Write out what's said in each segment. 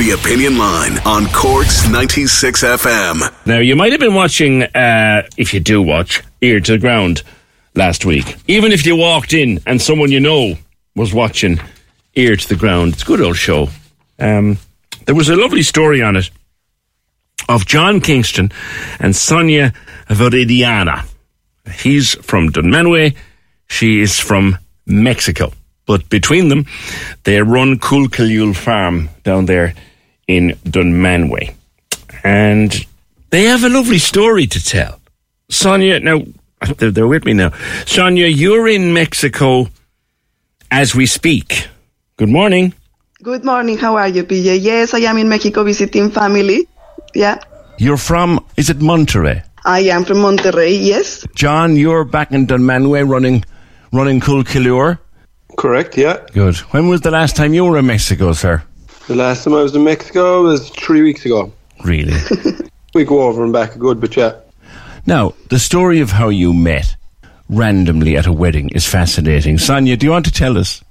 The Opinion Line on Corks 96 FM. Now, you might have been watching, uh, if you do watch, Ear to the Ground last week. Even if you walked in and someone you know was watching Ear to the Ground, it's a good old show. Um, there was a lovely story on it of John Kingston and Sonia Viridiana. He's from Dunmanway, she is from Mexico. But between them, they run Coolcalule Farm down there in Dunmanway. And they have a lovely story to tell. Sonia, now, they're, they're with me now. Sonia, you're in Mexico as we speak. Good morning. Good morning. How are you, PJ? Yes, I am in Mexico visiting family. Yeah. You're from, is it Monterrey? I am from Monterrey. Yes. John, you're back in Dunmanway running, running Cool Coolcalure. Correct, yeah. Good. When was the last time you were in Mexico, sir? The last time I was in Mexico was three weeks ago. Really? We go over and back a good, but yeah. now, the story of how you met randomly at a wedding is fascinating. Sonia, do you want to tell us?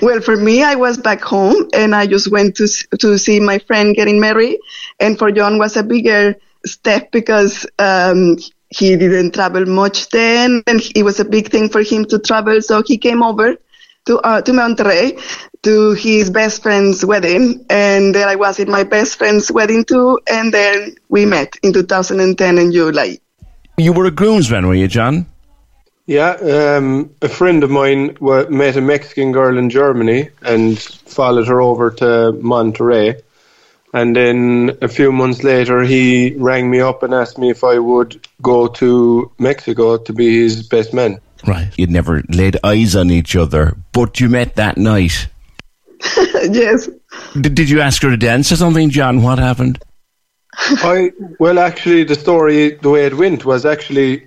Well, for me, I was back home and I just went to to see my friend getting married. And for John was a bigger step because um, he didn't travel much then, and it was a big thing for him to travel. So he came over to uh, to Monterrey to his best friend's wedding, and there I was at my best friend's wedding too. And then we met in 2010 in July. You were a groomsman, were you, John? Yeah, um, a friend of mine wa met a Mexican girl in Germany and followed her over to Monterrey. And then a few months later, he rang me up and asked me if I would go to Mexico to be his best man. Right. You'd never laid eyes on each other, but you met that night. yes. Did, did you ask her to dance or something, John? What happened? I well, actually, the story the way it went was actually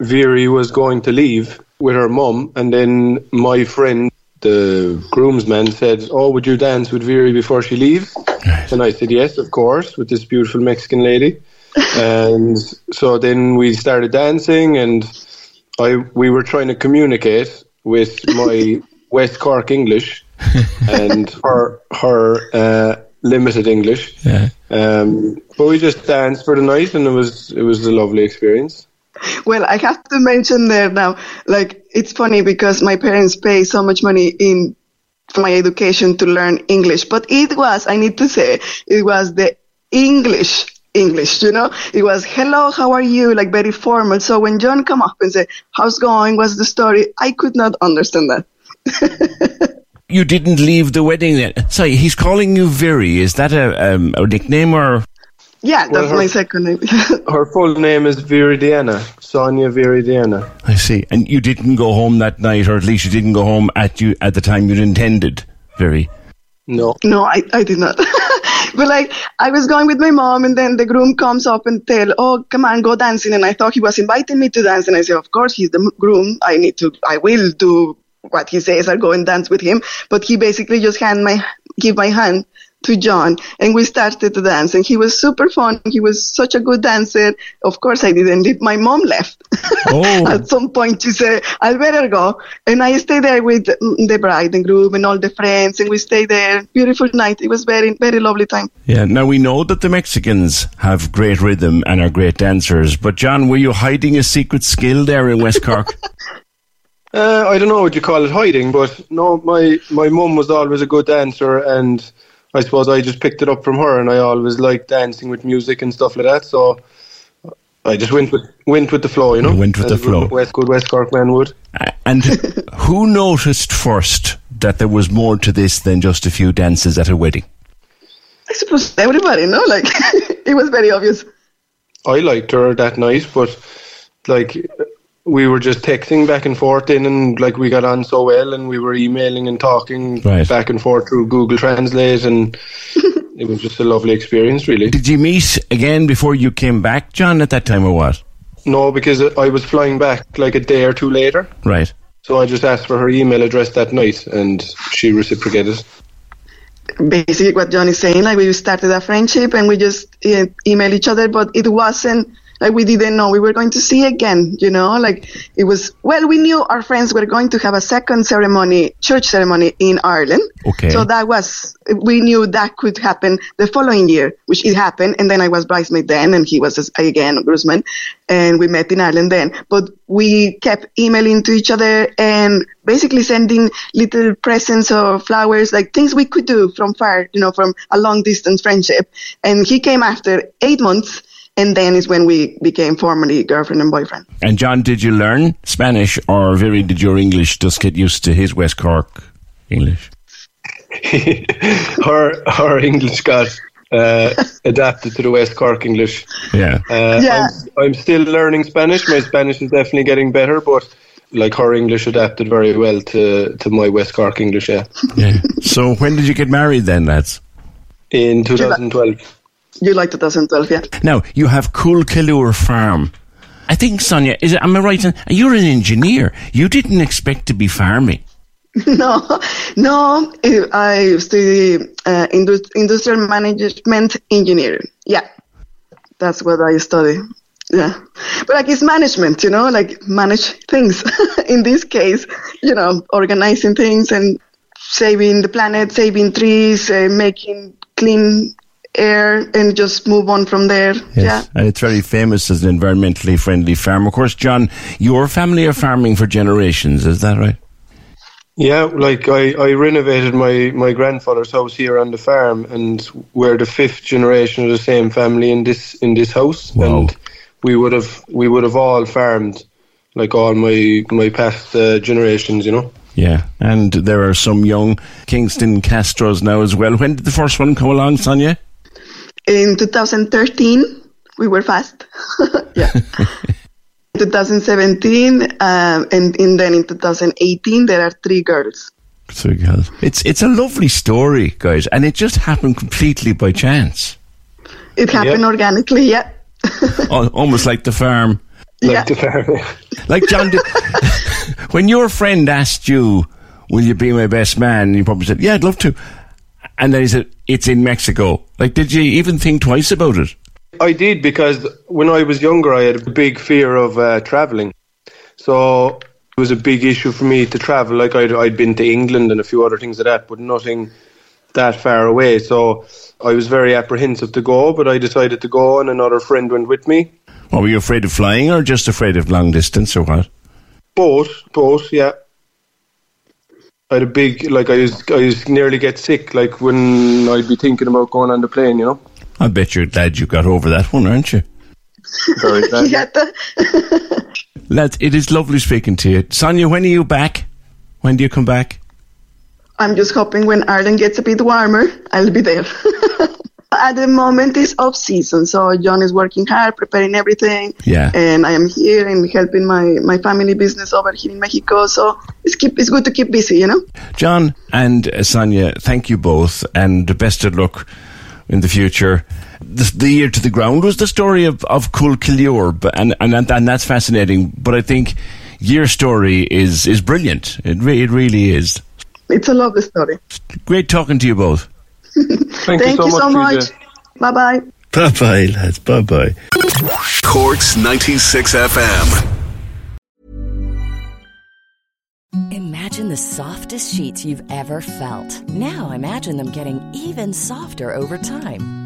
Viri was going to leave with her mum, and then my friend, the groomsman, said, "Oh, would you dance with Viri before she leaves?" And I said, "Yes, of course," with this beautiful Mexican lady. and so then we started dancing, and I we were trying to communicate with my West Cork English and her her uh, limited English. Yeah. Um, but we just danced for the night, and it was it was a lovely experience. Well, I have to mention there now, like, it's funny because my parents pay so much money in my education to learn English, but it was, I need to say, it was the English English, you know? It was, hello, how are you? Like very formal. So when John come up and say, how's going? What's the story? I could not understand that. You didn't leave the wedding then. Sorry, he's calling you Viri. Is that a, um, a nickname or? Yeah, Well, that's her- my second name. Her full name is Viridiana, Sonia Viridiana. I see. And you didn't go home that night, or at least you didn't go home at you at the time you'd intended. Viri. No. No, I, I did not. but like, I was going with my mom and then the groom comes up and tell, oh, come on, go dancing. And I thought he was inviting me to dance. And I said, of course, he's the groom. I need to, I will do what he says. I'll go and dance with him. But he basically just hand my, give my hand to John and we started to dance and he was super fun. He was such a good dancer. Of course I didn't leave. My mom left. Oh. At some point she said, I better go. And I stayed there with the bride and groom and all the friends and we stayed there. Beautiful night. It was very, very lovely time. Yeah. Now we know that the Mexicans have great rhythm and are great dancers. But John, were you hiding a secret skill there in West Cork? Uh, I don't know what you call it hiding, but no, my my mum was always a good dancer, and I suppose I just picked it up from her, and I always liked dancing with music and stuff like that. So I just went with went with the flow, you know. You went with As the flow. West, good West Cork man would. And who noticed first that there was more to this than just a few dances at a wedding? I suppose everybody, no? Like, it was very obvious. I liked her that night, but like we were just texting back and forth in, and like we got on so well, and we were emailing and talking Right. back and forth through Google Translate, and it was just a lovely experience, really. Did you meet again before you came back, John, at that time or what? No, because I was flying back like a day or two later, Right. so I just asked for her email address that night, and she reciprocated. basically what John is saying. Like we started a friendship and we just uh, email each other, but it wasn't like we didn't know we were going to see again. You know, like it was. Well, we knew our friends were going to have a second ceremony, church ceremony in Ireland. Okay. So that was we knew that could happen the following year, which it happened. And then I was bridesmaid then, and he was again groomsman, and we met in Ireland then. But we kept emailing to each other and basically sending little presents or flowers, like things we could do from far, you know, from a long distance friendship. And he came after eight months, and then is when we became formally girlfriend and boyfriend. And John, did you learn Spanish or Viri did your English just get used to his West Cork English? her her English got uh, adapted to the West Cork English. Yeah. Uh, Yeah. I'm, I'm still learning Spanish. My Spanish is definitely getting better, but like her English adapted very well to, to my West Cork English. Yeah, yeah. So when did you get married then, lads? in 2012. You liked it like 2012, yeah? Now, you have Cool Killure Farm. I think, Sonia, is it, am I right? in- You're an engineer. You didn't expect to be farming. no, no. I study uh, indus- industrial management engineering. Yeah, that's what I study. Yeah, but like it's management, you know, like manage things. In this case, you know, organizing things and saving the planet, saving trees, uh, making clean air, and just move on from there. Yeah. And it's very famous as an environmentally friendly farm. Of course, John, your family are farming for generations, is that right? Yeah, like I, I renovated my, my grandfather's house here on the farm, and we're the fifth generation of the same family in this in this house, Wow. and we would have we would have all farmed like all my my past uh, generations, you know. Yeah. And there are some young Kingston Castros now as well. When did the first one come along, Sonia? In 2013, we were fast. yeah. 2017, um, and, and then in 2018, there are three girls. Three girls. It's, it's a lovely story, guys, and it just happened completely by chance. It happened Yep. organically, yeah. Almost like the farm. Like yeah. the farm. Like John, did, when your friend asked you, "Will you be my best man?" you probably said, "Yeah, I'd love to." And then he said, "It's in Mexico." Like, did you even think twice about it? I did because when I was younger, I had a big fear of uh, traveling. So it was a big issue for me to travel. Like I'd, I'd been to England and a few other things like that, but nothing that far away. So I was very apprehensive to go, but I decided to go, and another friend went with me. Or were you afraid of flying, or just afraid of long distance, or what? Both, both, yeah. I had a big, like I used, I used nearly get sick, like when I'd be thinking about going on the plane, you know. I bet you're glad you got over that one, aren't you? Very glad. Yeah, the- Lads, it is lovely speaking to you. Sonia, when are you back? When do you come back? I'm just hoping when Ireland gets a bit warmer, I'll be there. At the moment, it's off season, so John is working hard, preparing everything. Yeah. And I am here and helping my, my family business over here in Mexico. So it's keep it's good to keep busy, you know. John and uh, Sonia, thank you both, and the best of luck in the future. The, the Ear to the Ground was the story of of but- and, and and that's fascinating. But I think your story is is brilliant. It re- it really is. It's a lovely story. Great talking to you both. Thank, Thank you so much. Teresa. Bye bye. Bye bye, lads. Bye bye. Corks 96 FM. Imagine the softest sheets you've ever felt. Now imagine them getting even softer over time.